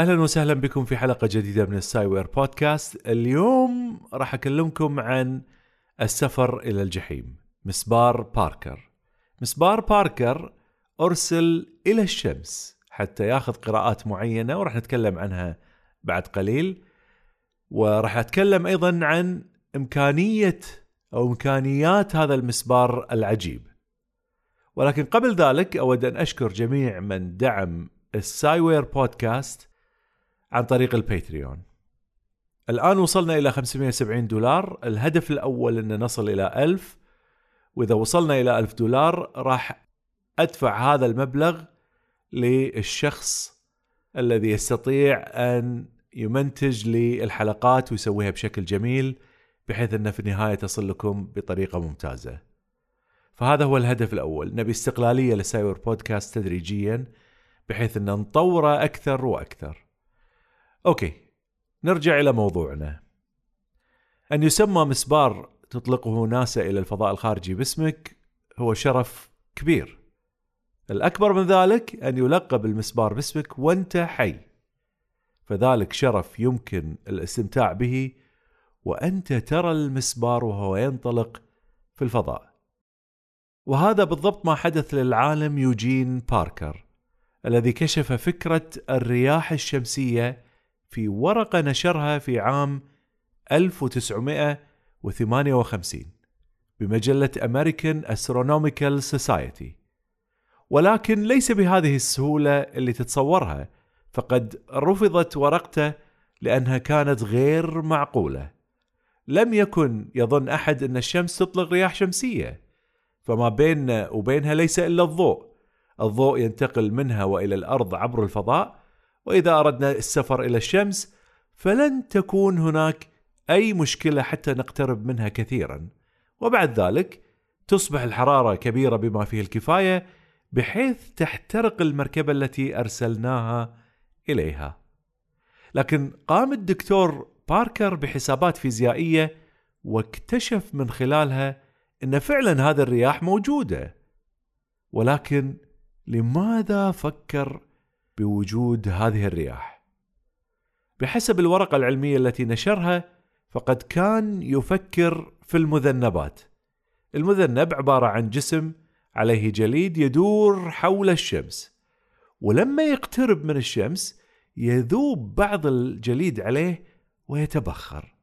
أهلا وسهلا بكم في حلقة جديدة من ال Sciware Podcast. اليوم راح أكلمكم عن السفر إلى الجحيم مسبار باركر. مسبار باركر أرسل إلى الشمس حتى ياخذ قراءات معينة وراح نتكلم عنها بعد قليل. وراح أتكلم أيضا عن إمكانية أو إمكانيات هذا المسبار العجيب. ولكن قبل ذلك أود أن أشكر جميع من دعم ال Sciware Podcast عن طريق ال Patreon الآن وصلنا إلى 570 دولار. الهدف الأول أن نصل إلى 1000 وإذا وصلنا إلى 1000 دولار راح أدفع هذا المبلغ للشخص الذي يستطيع أن يمنتج لي الحلقات ويسويها بشكل جميل بحيث أنه في النهاية تصل لكم بطريقة ممتازة. فهذا هو الهدف الأول. نبي استقلالية ل Sciware Podcast تدريجيا بحيث أن نطوره أكثر وأكثر. أوكي نرجع إلى موضوعنا. أن يسمى مسبار تطلقه ناسا إلى الفضاء الخارجي باسمك هو شرف كبير. الأكبر من ذلك أن يلقب المسبار باسمك وأنت حي. فذلك شرف يمكن الاستمتاع به وأنت ترى المسبار وهو ينطلق في الفضاء. وهذا بالضبط ما حدث للعالم يوجين باركر الذي كشف فكرة الرياح الشمسية في ورقة نشرها في عام 1958 بمجلة American Astronomical Society. ولكن ليس بهذه السهولة اللي تتصورها فقد رفضت ورقته لأنها كانت غير معقولة. لم يكن يظن أحد أن الشمس تطلق رياح شمسية فما بيننا وبينها ليس إلا الضوء. الضوء ينتقل منها وإلى الأرض عبر الفضاء وإذا أردنا السفر إلى الشمس فلن تكون هناك أي مشكلة حتى نقترب منها كثيرا. وبعد ذلك تصبح الحرارة كبيرة بما فيه الكفاية بحيث تحترق المركبة التي أرسلناها إليها. لكن قام الدكتور باركر بحسابات فيزيائية واكتشف من خلالها إن فعلا هذه الرياح موجودة. ولكن لماذا فكر بوجود هذه الرياح. بحسب الورقة العلمية التي نشرها فقد كان يفكر في المذنبات. المذنب عبارة عن جسم عليه جليد يدور حول الشمس. ولما يقترب من الشمس يذوب بعض الجليد عليه ويتبخر.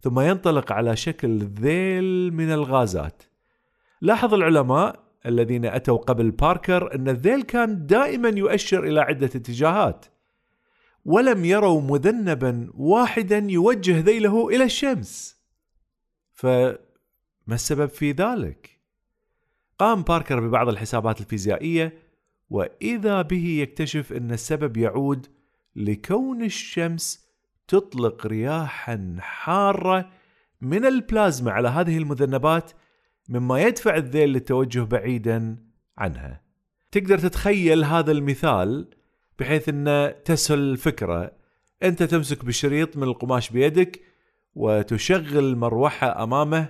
ثم ينطلق على شكل ذيل من الغازات. لاحظ العلماء الذين أتوا قبل باركر أن الذيل كان دائما يؤشر إلى عدة اتجاهات ولم يروا مذنبا واحدا يوجه ذيله إلى الشمس فما السبب في ذلك؟ قام باركر ببعض الحسابات الفيزيائية وإذا به يكتشف أن السبب يعود لكون الشمس تطلق رياحا حارة من البلازما على هذه المذنبات مما يدفع الذيل للتوجه بعيدا عنها. تقدر تتخيل هذا المثال بحيث إن تسهل الفكرة. أنت تمسك بشريط من القماش بيدك وتشغل مروحة أمامه.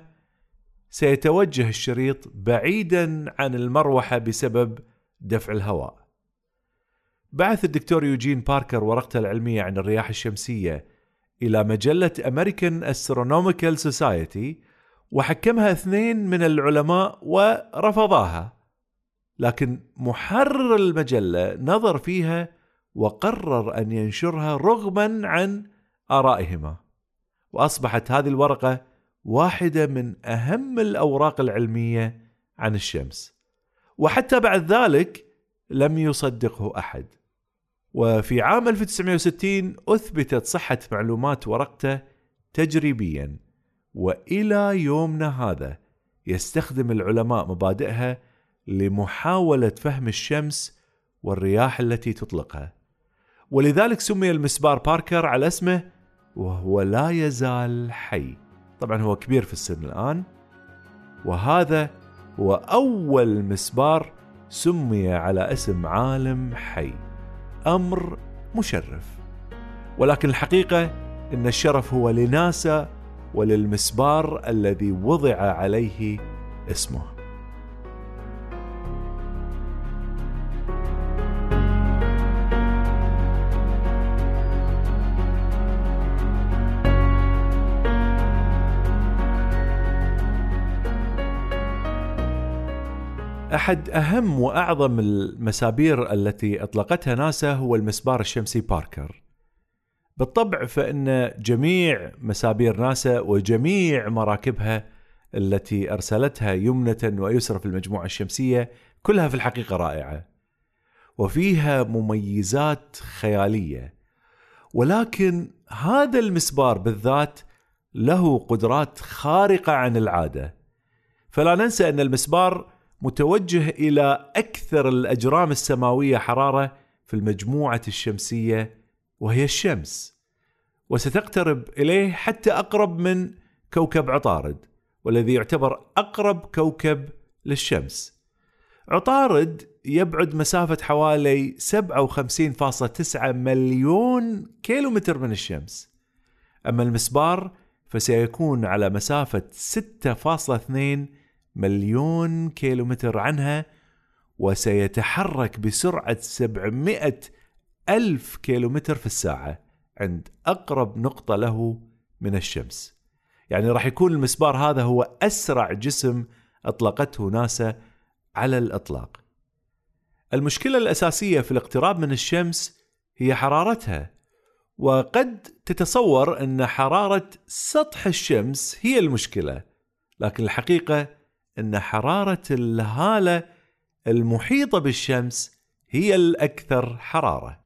سيتوجه الشريط بعيدا عن المروحة بسبب دفع الهواء. بعث الدكتور يوجين باركر ورقته العلمية عن الرياح الشمسية إلى مجلة American Astronomical Society وحكمها اثنين من العلماء ورفضاها. لكن محرر المجلة نظر فيها وقرر أن ينشرها رغما عن آرائهما. وأصبحت هذه الورقة واحدة من أهم الأوراق العلمية عن الشمس. وحتى بعد ذلك لم يصدقه أحد. وفي عام 1960 أثبتت صحة معلومات ورقته تجريبيا. وإلى يومنا هذا يستخدم العلماء مبادئها لمحاولة فهم الشمس والرياح التي تطلقها. ولذلك سمي المسبار باركر على اسمه وهو لا يزال حي. طبعا هو كبير في السن الآن. وهذا هو أول مسبار سمي على اسم عالم حي. أمر مشرف. ولكن الحقيقة أن الشرف هو لناسا وللمسبار الذي وضع عليه اسمه أحد أهم وأعظم المسابير التي أطلقتها ناسا هو المسبار الشمسي باركر. بالطبع فإن جميع مسابير ناسا وجميع مراكبها التي أرسلتها يمنة ويسرى في المجموعة الشمسية كلها في الحقيقة رائعة. وفيها مميزات خيالية. ولكن هذا المسبار بالذات له قدرات خارقة عن العادة. فلا ننسى أن المسبار متوجه إلى أكثر الأجرام السماوية حرارة في المجموعة الشمسية وهي الشمس وستقترب إليه حتى أقرب من كوكب عطارد والذي يعتبر أقرب كوكب للشمس. عطارد يبعد مسافة حوالي 57.9 مليون كيلومتر من الشمس. أما المسبار فسيكون على مسافة 6.2 مليون كيلومتر عنها وسيتحرك بسرعة 700 ألف كيلومتر في الساعة عند أقرب نقطة له من الشمس يعني راح يكون المسبار هذا هو أسرع جسم أطلقته ناسا على الإطلاق المشكلة الأساسية في الاقتراب من الشمس هي حرارتها وقد تتصور أن حرارة سطح الشمس هي المشكلة لكن الحقيقة أن حرارة الهالة المحيطة بالشمس هي الأكثر حرارة.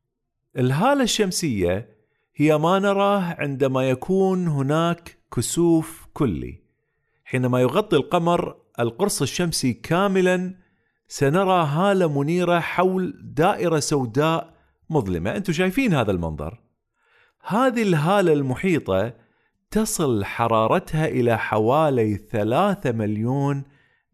الهالة الشمسية هي ما نراه عندما يكون هناك كسوف كلي. حينما يغطي القمر القرص الشمسي كاملا سنرى هالة منيرة حول دائرة سوداء مظلمة، أنتم شايفين هذا المنظر. هذه الهالة المحيطة تصل حرارتها إلى حوالي ثلاثة مليون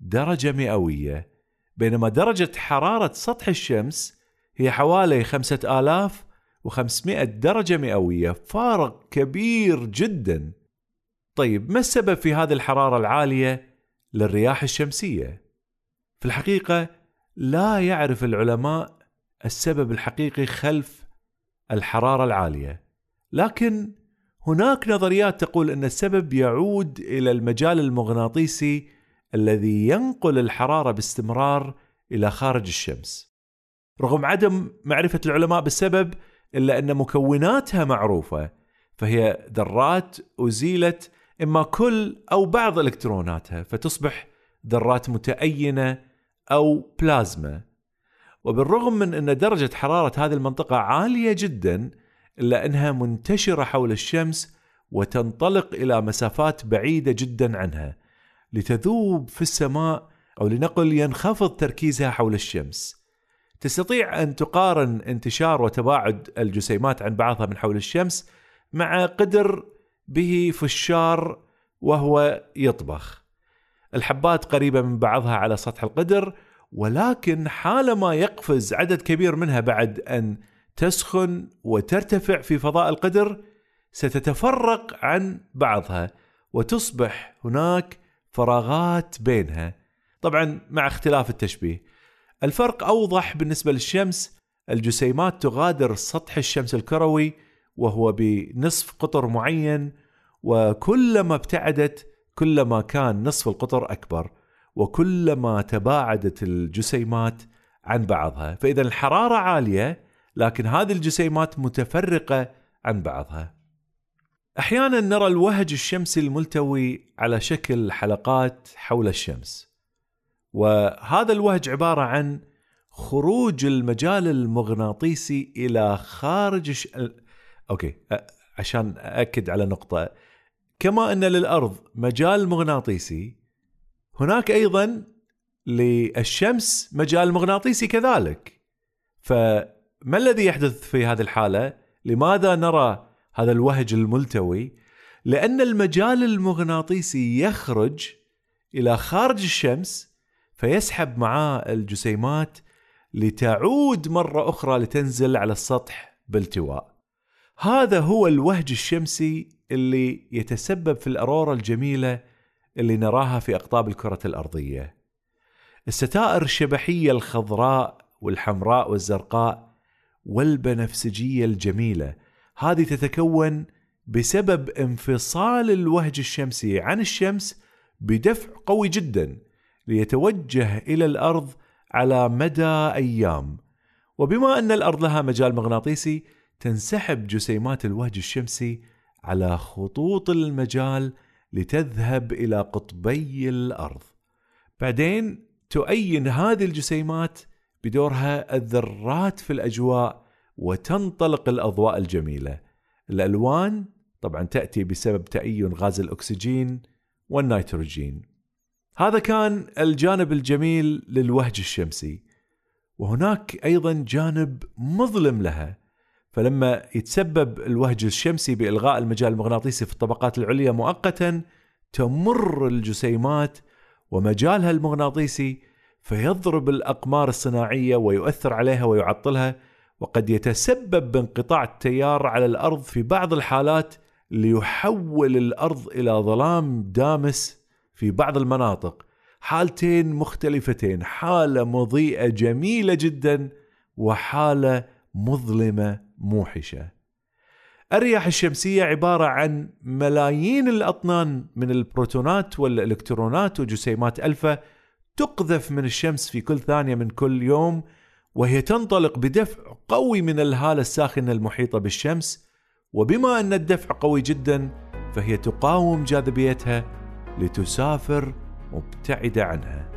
درجة مئوية بينما درجة حرارة سطح الشمس هي حوالي خمسة آلاف وخمسمائة درجة مئوية فارق كبير جدا طيب ما السبب في هذه الحرارة العالية للرياح الشمسية؟ في الحقيقة لا يعرف العلماء السبب الحقيقي خلف الحرارة العالية لكن هناك نظريات تقول أن السبب يعود إلى المجال المغناطيسي الذي ينقل الحرارة باستمرار إلى خارج الشمس. رغم عدم معرفة العلماء بالسبب إلا أن مكوناتها معروفة فهي ذرات أزيلت إما كل أو بعض إلكتروناتها فتصبح ذرات متأينة أو بلازما. وبالرغم من أن درجة حرارة هذه المنطقة عالية جدا إلا أنها منتشرة حول الشمس وتنطلق إلى مسافات بعيدة جدا عنها لتذوب في السماء أو لنقل ينخفض تركيزها حول الشمس. تستطيع أن تقارن انتشار وتباعد الجسيمات عن بعضها من حول الشمس مع قدر به فشار وهو يطبخ. الحبات قريبة من بعضها على سطح القدر ولكن حالما يقفز عدد كبير منها بعد أن تسخن وترتفع في فضاء القدر ستتفرق عن بعضها وتصبح هناك فراغات بينها طبعا مع اختلاف التشبيه الفرق أوضح بالنسبة للشمس. الجسيمات تغادر سطح الشمس الكروي وهو بنصف قطر معين وكلما ابتعدت كلما كان نصف القطر أكبر وكلما تباعدت الجسيمات عن بعضها. فإذا الحرارة عالية لكن هذه الجسيمات متفرقة عن بعضها. أحيانا نرى الوهج الشمسي الملتوي على شكل حلقات حول الشمس. وهذا الوهج عبارة عن خروج المجال المغناطيسي إلى خارج. أوكي عشان اكد على نقطة. كما أن للأرض مجال مغناطيسي هناك أيضا للشمس مجال مغناطيسي كذلك. فما الذي يحدث في هذه الحالة؟ لماذا نرى هذا الوهج الملتوي؟ لأن المجال المغناطيسي يخرج إلى خارج الشمس فيسحب معاه الجسيمات لتعود مرة أخرى لتنزل على السطح بالتواء. هذا هو الوهج الشمسي اللي يتسبب في الأرورا الجميلة اللي نراها في أقطاب الكرة الأرضية. الستائر الشبحية الخضراء والحمراء والزرقاء والبنفسجية الجميلة هذه تتكون بسبب انفصال الوهج الشمسي عن الشمس بدفع قوي جدا. ليتوجه إلى الأرض على مدى أيام وبما أن الأرض لها مجال مغناطيسي تنسحب جسيمات الوهج الشمسي على خطوط المجال لتذهب إلى قطبي الأرض. بعدين تؤين هذه الجسيمات بدورها الذرات في الأجواء وتنطلق الأضواء الجميلة. الألوان طبعا تأتي بسبب تأين غاز الأكسجين والنيتروجين. هذا كان الجانب الجميل للوهج الشمسي. وهناك أيضا جانب مظلم لها فلما يتسبب الوهج الشمسي بإلغاء المجال المغناطيسي في الطبقات العليا مؤقتا تمر الجسيمات ومجالها المغناطيسي فيضرب الأقمار الصناعية ويؤثر عليها ويعطلها وقد يتسبب بانقطاع التيار على الأرض في بعض الحالات ليحول الأرض إلى ظلام دامس في بعض المناطق حالتين مختلفتين حالة مضيئة جميلة جدا وحالة مظلمة موحشة. الرياح الشمسية عبارة عن ملايين الأطنان من البروتونات والإلكترونات وجسيمات ألفا تقذف من الشمس في كل ثانية من كل يوم وهي تنطلق بدفع قوي من الهالة الساخنة المحيطة بالشمس وبما أن الدفع قوي جدا فهي تقاوم جاذبيتها لتسافر مبتعدة عنها.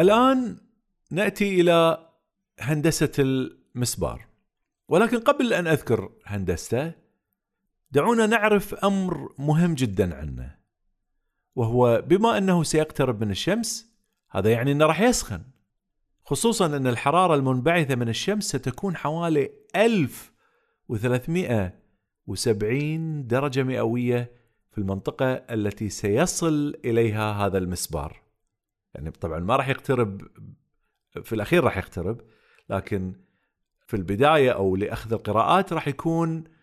الآن نأتي إلى هندسة المسبار ولكن قبل أن أذكر هندسته دعونا نعرف أمر مهم جدا عنه وهو بما أنه سيقترب من الشمس هذا يعني أنه راح يسخن خصوصا أن الحرارة المنبعثة من الشمس ستكون حوالي 1370 درجة مئوية في المنطقة التي سيصل إليها هذا المسبار. يعني طبعا ما راح يقترب في الأخير راح يقترب لكن في البداية أو لأخذ القراءات راح يكون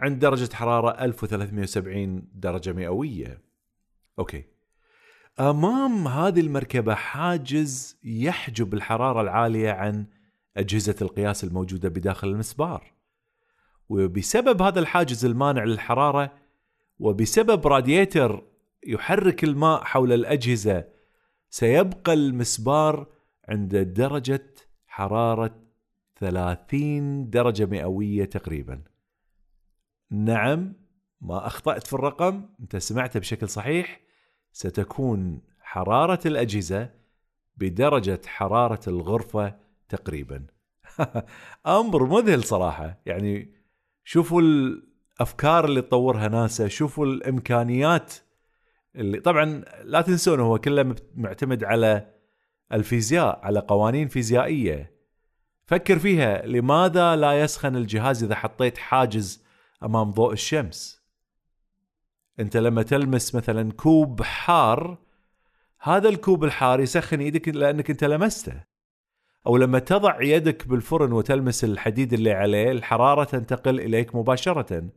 عند درجة حرارة 1370 درجة مئوية. أوكي. أمام هذه المركبة حاجز يحجب الحرارة العالية عن أجهزة القياس الموجودة بداخل المسبار. وبسبب هذا الحاجز المانع للحرارة وبسبب راديتر يحرك الماء حول الأجهزة سيبقى المسبار عند درجة حرارة 30 درجة مئوية تقريبا نعم ما أخطأت في الرقم أنت سمعته بشكل صحيح ستكون حرارة الأجهزة بدرجة حرارة الغرفة تقريبا. أمر مذهل صراحة يعني شوفوا الأفكار اللي تطورها ناسا شوفوا الإمكانيات اللي طبعا لا تنسون هو كله معتمد على الفيزياء على قوانين فيزيائية. فكر فيها لماذا لا يسخن الجهاز إذا حطيت حاجز أمام ضوء الشمس. أنت لما تلمس مثلا كوب حار هذا الكوب الحار يسخن إيدك لأنك أنت لمسته. أو لما تضع يدك بالفرن وتلمس الحديد اللي عليه الحرارة تنتقل إليك مباشرة.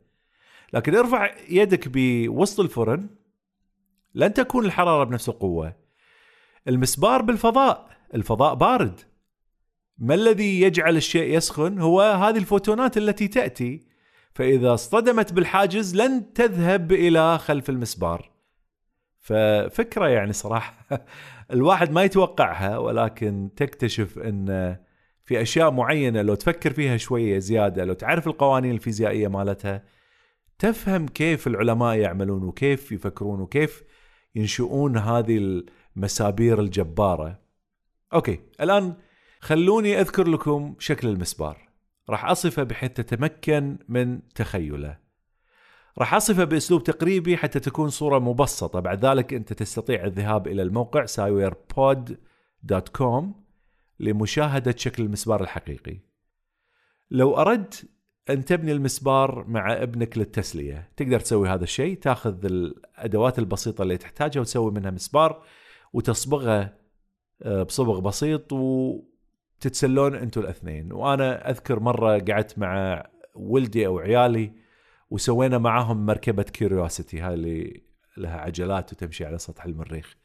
لكن ارفع يدك بوسط الفرن لن تكون الحرارة بنفس القوة. المسبار بالفضاء الفضاء بارد. ما الذي يجعل الشيء يسخن؟ هو هذه الفوتونات التي تأتي. فإذا اصطدمت بالحاجز لن تذهب إلى خلف المسبار. ففكرة يعني صراحة الواحد ما يتوقعها ولكن تكتشف أن في أشياء معينة لو تفكر فيها شوية زيادة لو تعرف القوانين الفيزيائية مالتها تفهم كيف العلماء يعملون وكيف يفكرون وكيف ينشؤون هذه المسابير الجبارة. أوكي الآن خلوني أذكر لكم شكل المسبار. راح أصفه بحيث تتمكن من تخيله. راح أصفه بأسلوب تقريبي حتى تكون صورة مبسطة. بعد ذلك أنت تستطيع الذهاب إلى الموقع sawyerpod.com لمشاهدة شكل المسبار الحقيقي. لو أردت أن تبني المسبار مع ابنك للتسلية تقدر تسوي هذا الشيء. تأخذ الأدوات البسيطة اللي تحتاجها وتسوي منها مسبار وتصبغه آه، بصبغ بسيط وتتسلون أنتم الاثنين. وأنا اذكر مرة قعدت مع ولدي أو عيالي وسوينا معاهم مركبة كيوريوسيتي هاي اللي لها عجلات وتمشي على سطح المريخ.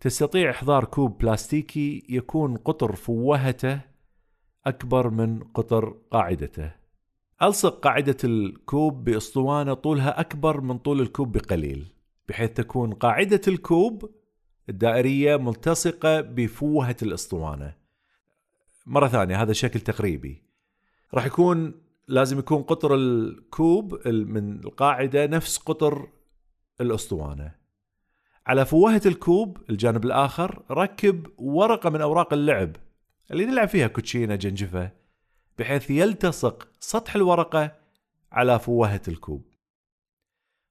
تستطيع إحضار كوب بلاستيكي يكون قطر فوهته أكبر من قطر قاعدته. ألصق قاعدة الكوب بأسطوانة طولها أكبر من طول الكوب بقليل بحيث تكون قاعدة الكوب الدائرية ملتصقة بفوهة الأسطوانة. مرة ثانية هذا شكل تقريبي. راح يكون لازم يكون قطر الكوب من القاعدة نفس قطر الأسطوانة. على فوهة الكوب الجانب الآخر ركب ورقة من أوراق اللعب اللي نلعب فيها كوتشينة جنجفة بحيث يلتصق سطح الورقة على فوهة الكوب.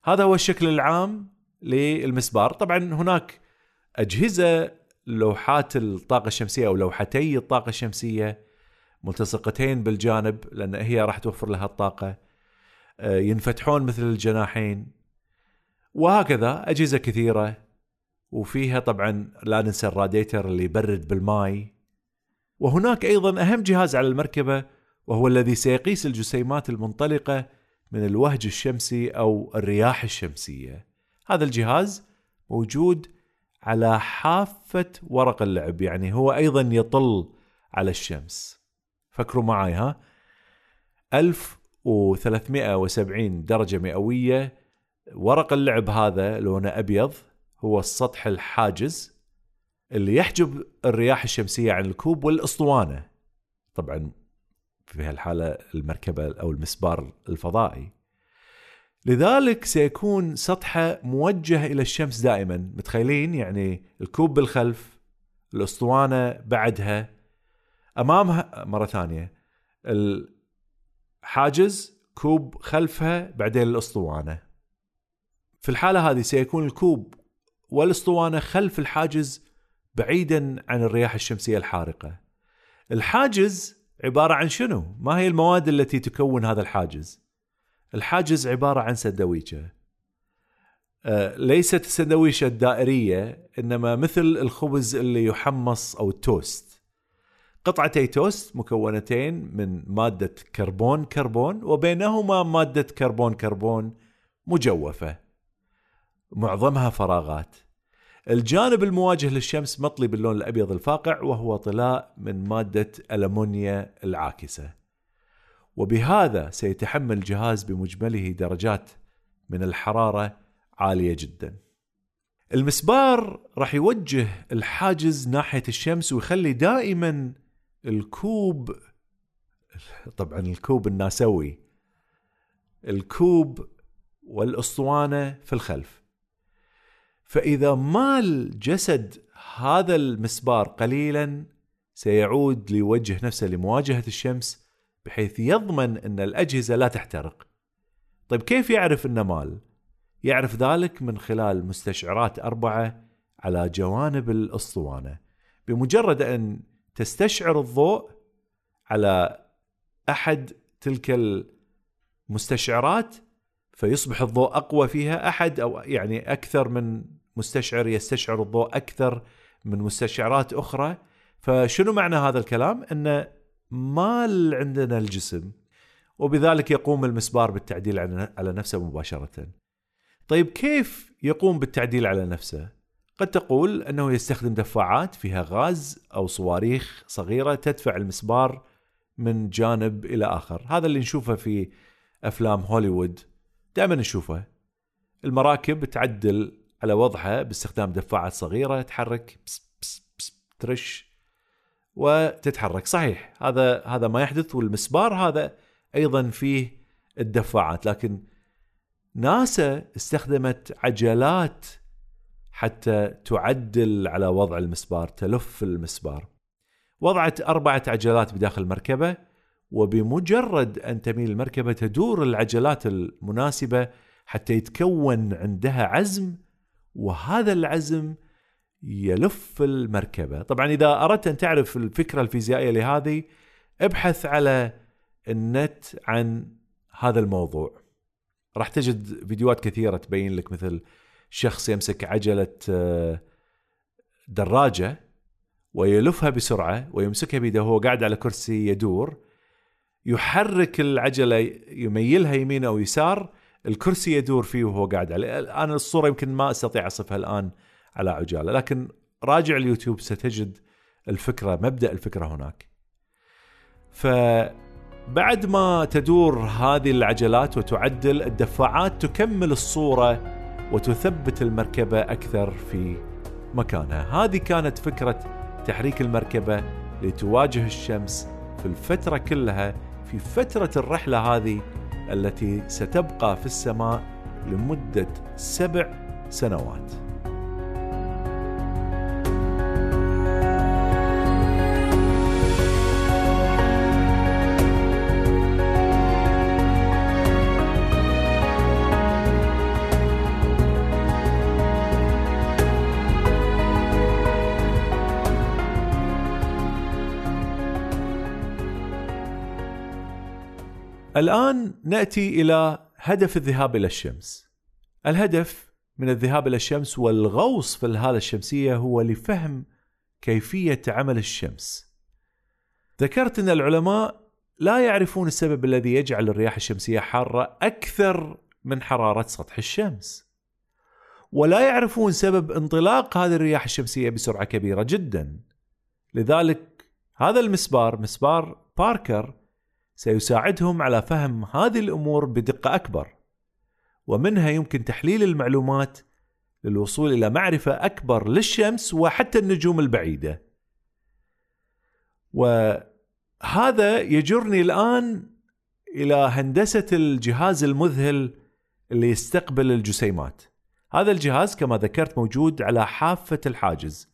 هذا هو الشكل العام للمسبار. طبعا هناك أجهزة لوحات الطاقة الشمسية أو لوحتي الطاقة الشمسية ملتصقتين بالجانب لأن هي راح توفر لها الطاقة. آه، ينفتحون مثل الجناحين. وهكذا أجهزة كثيرة. وفيها طبعا لا ننسى الراديتر اللي يبرد بالماي. وهناك أيضا أهم جهاز على المركبة وهو الذي سيقيس الجسيمات المنطلقة من الوهج الشمسي أو الرياح الشمسية. هذا الجهاز موجود على حافة ورق اللعب يعني هو أيضا يطل على الشمس. فكروا معي ها؟ 1370 درجة مئوية. ورق اللعب هذا لونه أبيض هو السطح الحاجز اللي يحجب الرياح الشمسية عن الكوب والأسطوانة. طبعا في هالحالة المركبة أو المسبار الفضائي. لذلك سيكون سطحة موجه إلى الشمس دائما. متخيلين؟ يعني الكوب بالخلف الأسطوانة بعدها. أمامها مرة ثانية الحاجز كوب خلفها بعدين الأسطوانة. في الحالة هذه سيكون الكوب والأسطوانة خلف الحاجز بعيدا عن الرياح الشمسية الحارقة. الحاجز عبارة عن شنو؟ ما هي المواد التي تكون هذا الحاجز؟ الحاجز عبارة عن سندويشة. أه ليست السندويشة الدائرية إنما مثل الخبز اللي يحمص أو التوست قطعتي توست مكونتين من مادة كربون كربون وبينهما مادة كربون كربون مجوفة. معظمها فراغات. الجانب المواجه للشمس مطلي باللون الأبيض الفاقع وهو طلاء من مادة ألومينا العاكسة. وبهذا سيتحمل الجهاز بمجمله درجات من الحرارة عالية جدا. المسبار راح يوجه الحاجز ناحية الشمس ويخلي دائما الكوب طبعا الكوب الناسوي الكوب والأسطوانة في الخلف. فإذا مال جسد هذا المسبار قليلا سيعود ليوجه نفسه لمواجهة الشمس بحيث يضمن أن الأجهزة لا تحترق. طيب كيف يعرف إنه مال؟ يعرف ذلك من خلال مستشعرات أربعة على جوانب الأسطوانة. بمجرد أن تستشعر الضوء على أحد تلك المستشعرات فيصبح الضوء أقوى فيها أحد أو يعني أكثر من مستشعر يستشعر الضوء أكثر من مستشعرات أخرى فشنو معنى هذا الكلام؟ أن ما عندنا الجسم وبذلك يقوم المسبار بالتعديل على نفسه مباشرة. طيب كيف يقوم بالتعديل على نفسه؟ قد تقول أنه يستخدم دفاعات فيها غاز أو صواريخ صغيرة تدفع المسبار من جانب إلى آخر، هذا اللي نشوفه في أفلام هوليوود دائما نشوفه. المراكب تعدل على وضعها باستخدام دفاعات صغيرة تحرك بس بس بس ترش وتتحرك، صحيح هذا هذا ما يحدث والمسبار هذا أيضا فيه الدفاعات لكن ناسا استخدمت عجلات حتى تعدل على وضع المسبار تلف المسبار. وضعت أربعة عجلات بداخل المركبة وبمجرد أن تميل المركبة تدور العجلات المناسبة حتى يتكون عندها عزم وهذا العزم يلف المركبة. طبعا إذا أردت أن تعرف الفكرة الفيزيائية لهذه ابحث على النت عن هذا الموضوع. راح تجد فيديوهات كثيرة تبين لك مثل شخص يمسك عجلة آه، دراجة ويلفها بسرعة ويمسكها بيده وهو قاعد على كرسي يدور. يحرك العجلة يميلها يمين أو يسار الكرسي يدور فيه وهو قاعد عليه أنا الصورة يمكن ما أستطيع أصفها الآن. على عجالة. لكن راجع اليوتيوب ستجد الفكرة مبدأ الفكرة هناك. فبعد ما تدور هذه العجلات وتعدل الدفاعات تكمل الصورة وتثبت المركبة أكثر في مكانها. هذه كانت فكرة تحريك المركبة لتواجه الشمس في الفترة كلها في فترة الرحلة هذه التي ستبقى في السماء لمدة سبع سنوات. الآن نأتي إلى هدف الذهاب إلى الشمس. الهدف من الذهاب إلى الشمس والغوص في الهالة الشمسية هو لفهم كيفية عمل الشمس. ذكرت أن العلماء لا يعرفون السبب الذي يجعل الرياح الشمسية حارة أكثر من حرارة سطح الشمس. ولا يعرفون سبب انطلاق هذه الرياح الشمسية بسرعة كبيرة جدا. لذلك هذا المسبار مسبار باركر سيساعدهم على فهم هذه الأمور بدقة أكبر. ومنها يمكن تحليل المعلومات للوصول إلى معرفة أكبر للشمس وحتى النجوم البعيدة. وهذا يجرني الآن إلى هندسة الجهاز المذهل اللي يستقبل الجسيمات. هذا الجهاز كما ذكرت موجود على حافة الحاجز.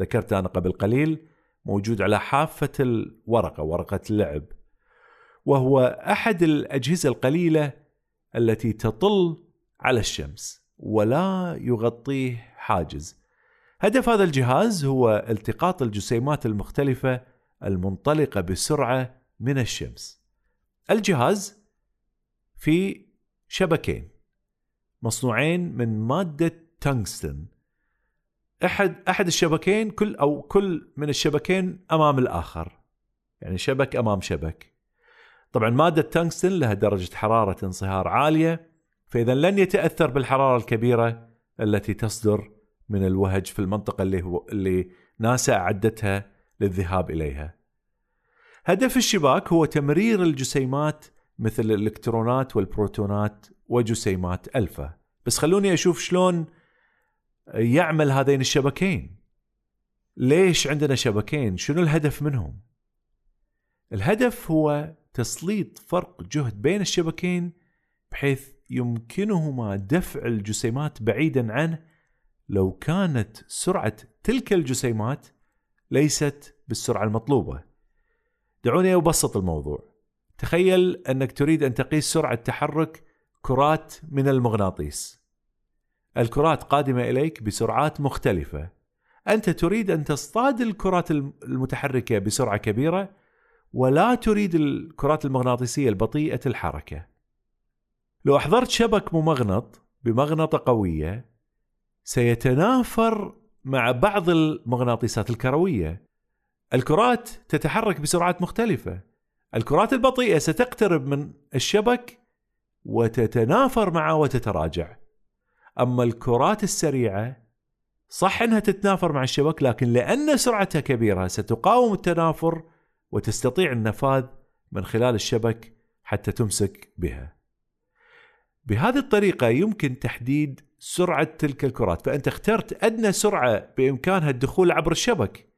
ذكرت أنا قبل قليل موجود على حافة الورقة ورقة اللعب. وهو أحد الأجهزة القليلة التي تطل على الشمس ولا يغطيه حاجز. هدف هذا الجهاز هو التقاط الجسيمات المختلفة المنطلقة بسرعة من الشمس. الجهاز في شبكين مصنوعين من مادة تنغستن. أحد أحد الشبكين كل أو كل من الشبكين أمام الآخر. يعني شبك أمام شبك. طبعا مادة تنغستن لها درجة حرارة انصهار عالية فإذا لن يتأثر بالحرارة الكبيرة التي تصدر من الوهج في المنطقة اللي هو اللي ناسا أعدتها للذهاب إليها. هدف الشباك هو تمرير الجسيمات مثل الإلكترونات والبروتونات وجسيمات ألفا. بس خلوني أشوف شلون يعمل هذين الشبكين. ليش عندنا شبكين؟ شنو الهدف منهم؟ الهدف هو تسليط فرق جهد بين الشبكين بحيث يمكنهما دفع الجسيمات بعيدا عنه لو كانت سرعة تلك الجسيمات ليست بالسرعة المطلوبة. دعوني أبسط الموضوع. تخيل أنك تريد أن تقيس سرعة تحرك كرات من المغناطيس. الكرات قادمة إليك بسرعات مختلفة. أنت تريد أن تصطاد الكرات المتحركة بسرعة كبيرة ولا تريد الكرات المغناطيسية البطيئة الحركة. لو أحضرت شبك ممغنط بمغنطة قوية سيتنافر مع بعض المغناطيسات الكروية. الكرات تتحرك بسرعات مختلفة. الكرات البطيئة ستقترب من الشبك وتتنافر معه وتتراجع. أما الكرات السريعة صح أنها تتنافر مع الشبك لكن لأن سرعتها كبيرة ستقاوم التنافر وتستطيع النفاذ من خلال الشبك حتى تمسك بها. بهذه الطريقة يمكن تحديد سرعة تلك الكرات، فأنت اخترت أدنى سرعة بإمكانها الدخول عبر الشبك،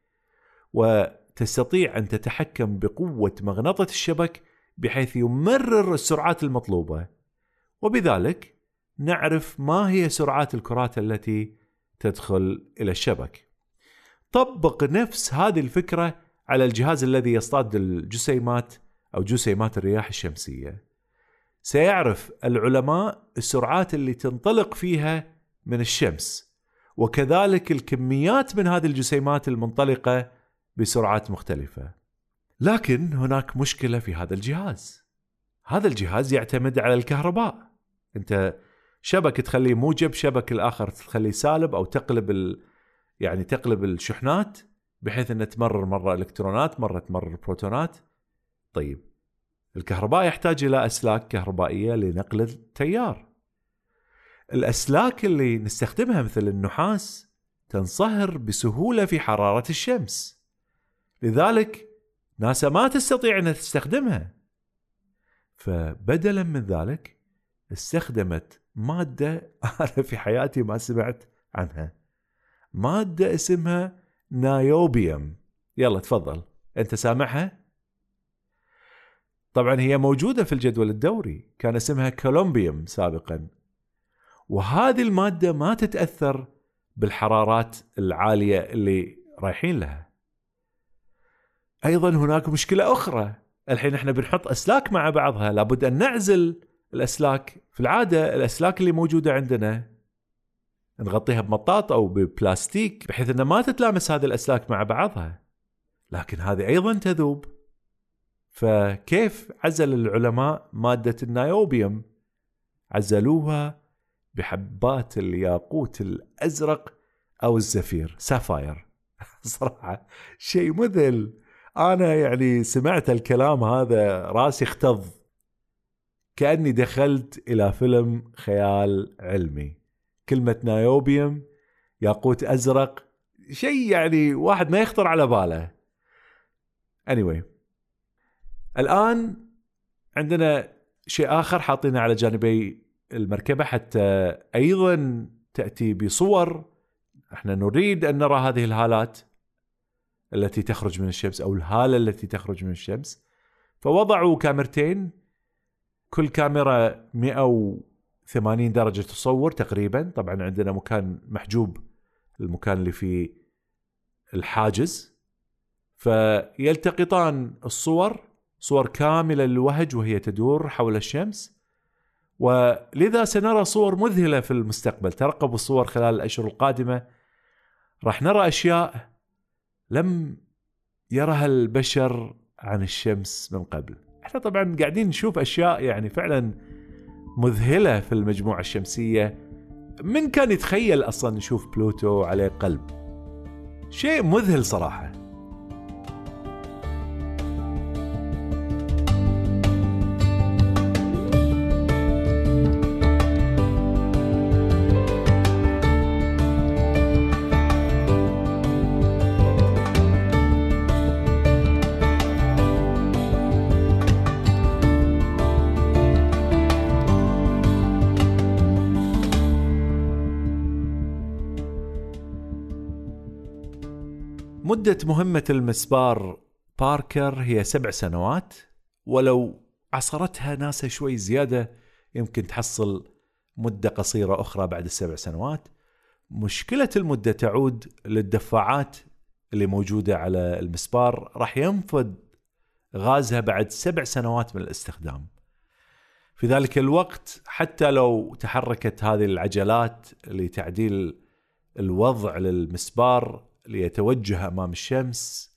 وتستطيع أن تتحكم بقوة مغناطة الشبك بحيث يمرر السرعات المطلوبة، وبذلك نعرف ما هي سرعات الكرات التي تدخل إلى الشبك. طبق نفس هذه الفكرة على الجهاز الذي يصطاد الجسيمات أو جسيمات الرياح الشمسية. سيعرف العلماء السرعات اللي تنطلق فيها من الشمس وكذلك الكميات من هذه الجسيمات المنطلقة بسرعات مختلفة. لكن هناك مشكلة في هذا الجهاز. هذا الجهاز يعتمد على الكهرباء. أنت شبك تخليه موجب شبك الآخر تخليه سالب أو تقلب ال... يعني تقلب الشحنات بحيث ان تمرر مرة إلكترونات مرة تمرر بروتونات. طيب الكهرباء يحتاج إلى أسلاك كهربائية لنقل التيار. الأسلاك اللي نستخدمها مثل النحاس تنصهر بسهولة في حرارة الشمس. لذلك ناسا ما تستطيع إنها تستخدمها. فبدلا من ذلك استخدمت مادة أنا في حياتي ما سمعت عنها. مادة اسمها نايوبيوم يلا تفضل. أنت سامعها؟ طبعا هي موجودة في الجدول الدوري. كان اسمها كولومبيوم سابقا. وهذه المادة ما تتأثر بالحرارات العالية اللي رايحين لها. أيضا هناك مشكلة أخرى. الحين إحنا بنحط أسلاك مع بعضها. لابد أن نعزل الأسلاك في العادة الأسلاك اللي موجودة عندنا. نغطيها بمطاط أو ببلاستيك بحيث انها ما تتلامس هذه الأسلاك مع بعضها. لكن هذه أيضا تذوب. فكيف عزل العلماء مادة النايوبيوم؟ عزلوها بحبات الياقوت الأزرق أو الزفير سافاير. صراحة شيء مذهل. أنا يعني سمعت الكلام هذا رأسي اختض. كأني دخلت إلى فيلم خيال علمي. كلمة نايوبيوم ياقوت أزرق شيء يعني واحد ما يخطر على باله. Anyway الآن عندنا شيء آخر حاطينه على جانبي المركبة حتى أيضا تأتي بصور. إحنا نريد أن نرى هذه الهالات التي تخرج من الشمس أو الهالة التي تخرج من الشمس. فوضعوا كاميرتين كل كاميرا 180 درجة تصور تقريبا. طبعا عندنا مكان محجوب المكان اللي فيه الحاجز. فيلتقطان الصور صور كاملة للوهج وهي تدور حول الشمس. ولذا سنرى صور مذهلة في المستقبل. ترقبوا الصور خلال الأشهر القادمة. راح نرى أشياء لم يرها البشر عن الشمس من قبل. إحنا طبعا قاعدين نشوف أشياء يعني فعلا مذهلة في المجموعة الشمسية. من كان يتخيل أصلا نشوف بلوتو عليه قلب؟ شيء مذهل صراحة. مدة مهمة المسبار باركر هي سبع سنوات ولو عصرتها ناسا شوي زيادة يمكن تحصل مدة قصيرة أخرى بعد السبع سنوات. مشكلة المدة تعود للدفاعات اللي موجودة على المسبار راح ينفذ غازها بعد سبع سنوات من الاستخدام. في ذلك الوقت حتى لو تحركت هذه العجلات لتعديل الوضع للمسبار ليتوجه أمام الشمس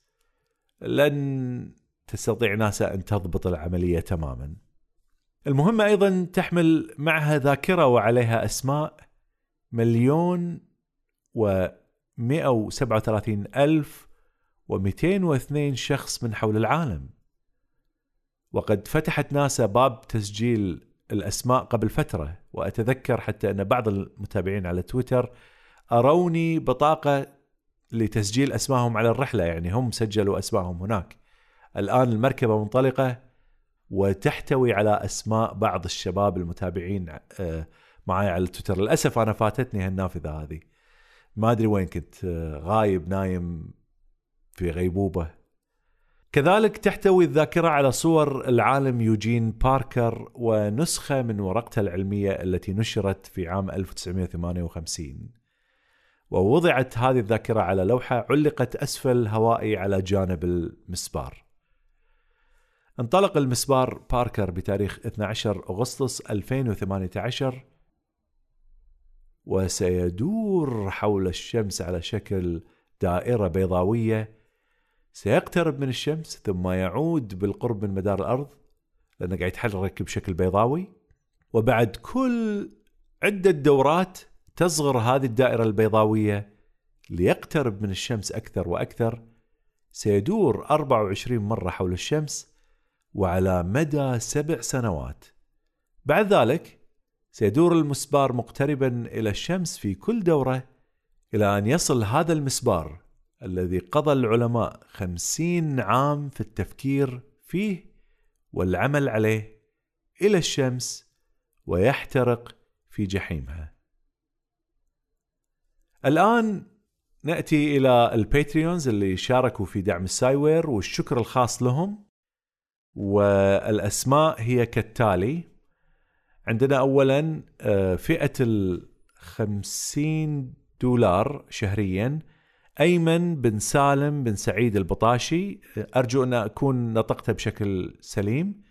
لن تستطيع ناسا أن تضبط العملية تماما. المهمه أيضا تحمل معها ذاكرة وعليها أسماء مليون و 137 ألف و202 شخص من حول العالم وقد فتحت ناسا باب تسجيل الأسماء قبل فترة وأتذكر حتى أن بعض المتابعين على تويتر أروني بطاقة لتسجيل اسمائهم على الرحلة يعني هم سجلوا اسمائهم هناك. الآن المركبة منطلقة وتحتوي على أسماء بعض الشباب المتابعين آه، معي على تويتر. للأسف أنا فاتتني هالنافذة هذه. ما أدري وين كنت آه، غايب نايم في غيبوبة. كذلك تحتوي الذاكرة على صور العالم يوجين باركر ونسخة من ورقته العلمية التي نشرت في عام 1958 ووضعت هذه الذاكرة على لوحة علقت أسفل هوائي على جانب المسبار. انطلق المسبار باركر بتاريخ 12 أغسطس 2018 وسيدور حول الشمس على شكل دائرة بيضاوية. سيقترب من الشمس ثم يعود بالقرب من مدار الأرض لأنه قاعد يتحرك بشكل بيضاوي. وبعد كل عدة دورات تصغر هذه الدائرة البيضاوية ليقترب من الشمس أكثر وأكثر سيدور 24 مرة حول الشمس وعلى مدى سبع سنوات. بعد ذلك سيدور المسبار مقتربا إلى الشمس في كل دورة إلى أن يصل هذا المسبار الذي قضى العلماء خمسين عام في التفكير فيه والعمل عليه إلى الشمس ويحترق في جحيمها. الآن نأتي إلى ال Patreons اللي شاركوا في دعم ال Sciware والشكر الخاص لهم. والأسماء هي كالتالي. عندنا أولا آه، فئة الخمسين دولار شهريا. أيمن بن سالم بن سعيد البطاشي. أرجو أن أكون نطقته بشكل سليم.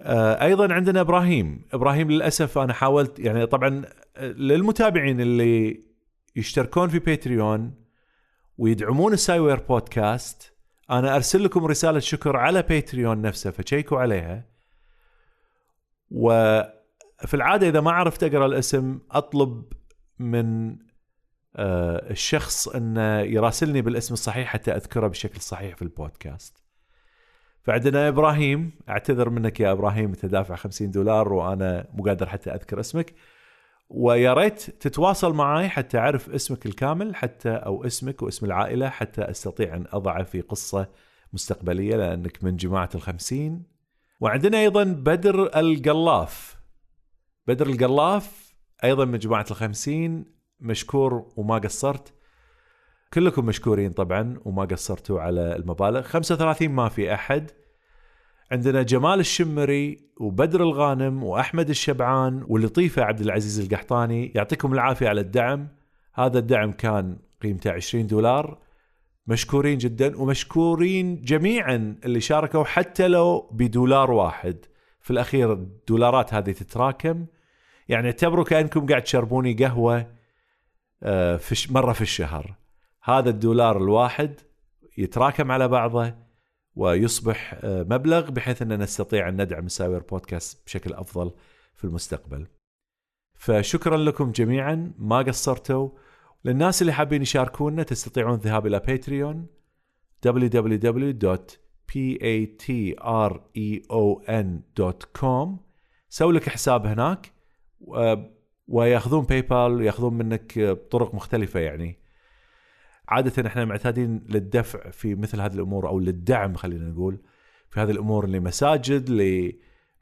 آه، أيضا عندنا إبراهيم. إبراهيم للأسف أنا حاولت يعني طبعا آه، للمتابعين اللي يشتركون في Patreon ويدعمون ال Sciware Podcast. أنا أرسل لكم رسالة شكر على Patreon نفسه فشيكوا عليها. وفي العادة إذا ما عرفت أقرأ الاسم أطلب من آه، الشخص انه يراسلني بالاسم الصحيح حتى أذكره بالشكل الصحيح في البودكاست. فعندنا إبراهيم أعتذر منك يا إبراهيم أنت دافع 50 دولار وأنا مو قادر حتى أذكر اسمك. ويا ريت تتواصل معي حتى أعرف اسمك الكامل حتى أو اسمك واسم العائلة حتى أستطيع أن اضعه في قصة مستقبلية لأنك من جماعة الخمسين. وعندنا أيضا بدر القلاف. بدر القلاف أيضا من جماعة الخمسين مشكور وما قصرت. كلكم مشكورين طبعا وما قصرتوا على المبالغ. 35 ما في أحد. عندنا جمال الشمري وبدر الغانم وأحمد الشبعان ولطيفة عبد العزيز القحطاني. يعطيكم العافية على الدعم. هذا الدعم كان قيمته 20 دولار. مشكورين جدا ومشكورين جميعا اللي شاركوا حتى لو بدولار واحد. في الأخير الدولارات هذه تتراكم. يعني اعتبروا كانكم قاعد تشربوني قهوة آه، في مرة في الشهر. هذا الدولار الواحد يتراكم على بعضه. ويصبح آه، مبلغ بحيث ان نستطيع أن ندعم Sciware Podcast بشكل أفضل في المستقبل. فشكرا لكم جميعا. ما قصرتوا. للناس اللي حابين يشاركونا تستطيعون الذهاب إلى Patreon www.patreon.com سوي لك حساب هناك وياخذون باي بال وياخذون منك بطرق مختلفة يعني. عادة إحنا معتادين للدفع في مثل هذه الأمور أو للدعم خلينا نقول في هذه الأمور لمساجد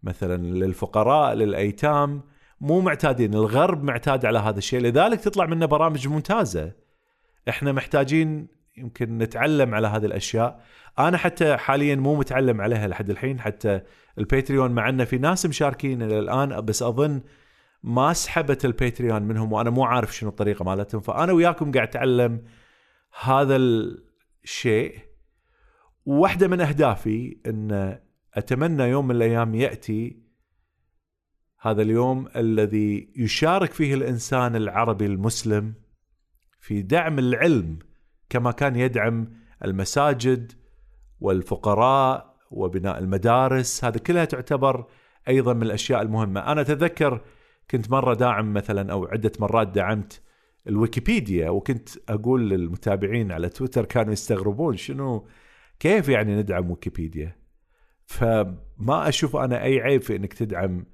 مثلا للفقراء للأيتام. مو معتادين الغرب معتاد على هذا الشيء. لذلك تطلع منه برامج ممتازة. إحنا محتاجين يمكن نتعلم على هذه الأشياء. أنا حتى حاليا مو متعلم عليها لحد الحين. حتى ال Patreon مع إنه في ناس مشاركين إلى الآن بس أظن ما سحبت ال Patreon منهم وأنا مو عارف شنو الطريقة مالتهم. فأنا وياكم قاعد أتعلم هذا الشيء. واحدة من أهدافي إن أتمنى يوم من الأيام يأتي هذا اليوم الذي يشارك فيه الإنسان العربي المسلم في دعم العلم كما كان يدعم المساجد والفقراء وبناء المدارس. هذه كلها تعتبر أيضا من الأشياء المهمة. أنا أتذكر كنت مرة داعم مثلا أو عدة مرات دعمت الويكيبيديا وكنت أقول للمتابعين على تويتر كانوا يستغربون شنو كيف يعني ندعم ويكيبيديا؟ فما أشوف أنا أي عيب في إنك تدعم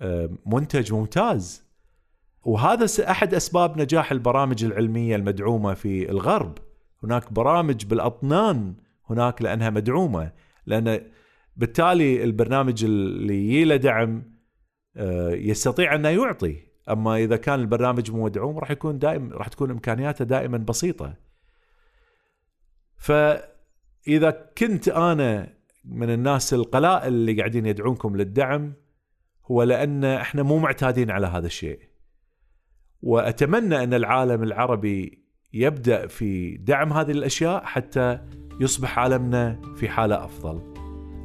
آه، منتج ممتاز. وهذا أحد أسباب نجاح البرامج العلمية المدعومة في الغرب. هناك برامج بالأطنان هناك لأنها مدعومة. لأن بالتالي البرنامج اللي يله دعم آه، يستطيع أنه يعطي. أما إذا كان البرنامج مو مدعوم راح يكون دائم راح تكون إمكانياته دائما بسيطة ف اذا كنت أنا من الناس القلائل اللي قاعدين يدعونكم للدعم هو لأن إحنا مو معتادين على هذا الشيء وأتمنى أن العالم العربي يبدأ في دعم هذه الأشياء حتى يصبح عالمنا في حالة أفضل.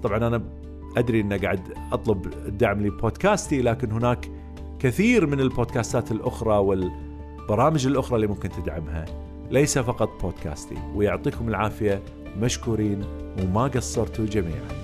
طبعا أنا أدري ان قاعد أطلب الدعم لبودكاستي لكن هناك كثير من البودكاستات الأخرى والبرامج الأخرى اللي ممكن تدعمها ليس فقط بودكاستي ويعطيكم العافية مشكورين وما قصرتوا جميعا.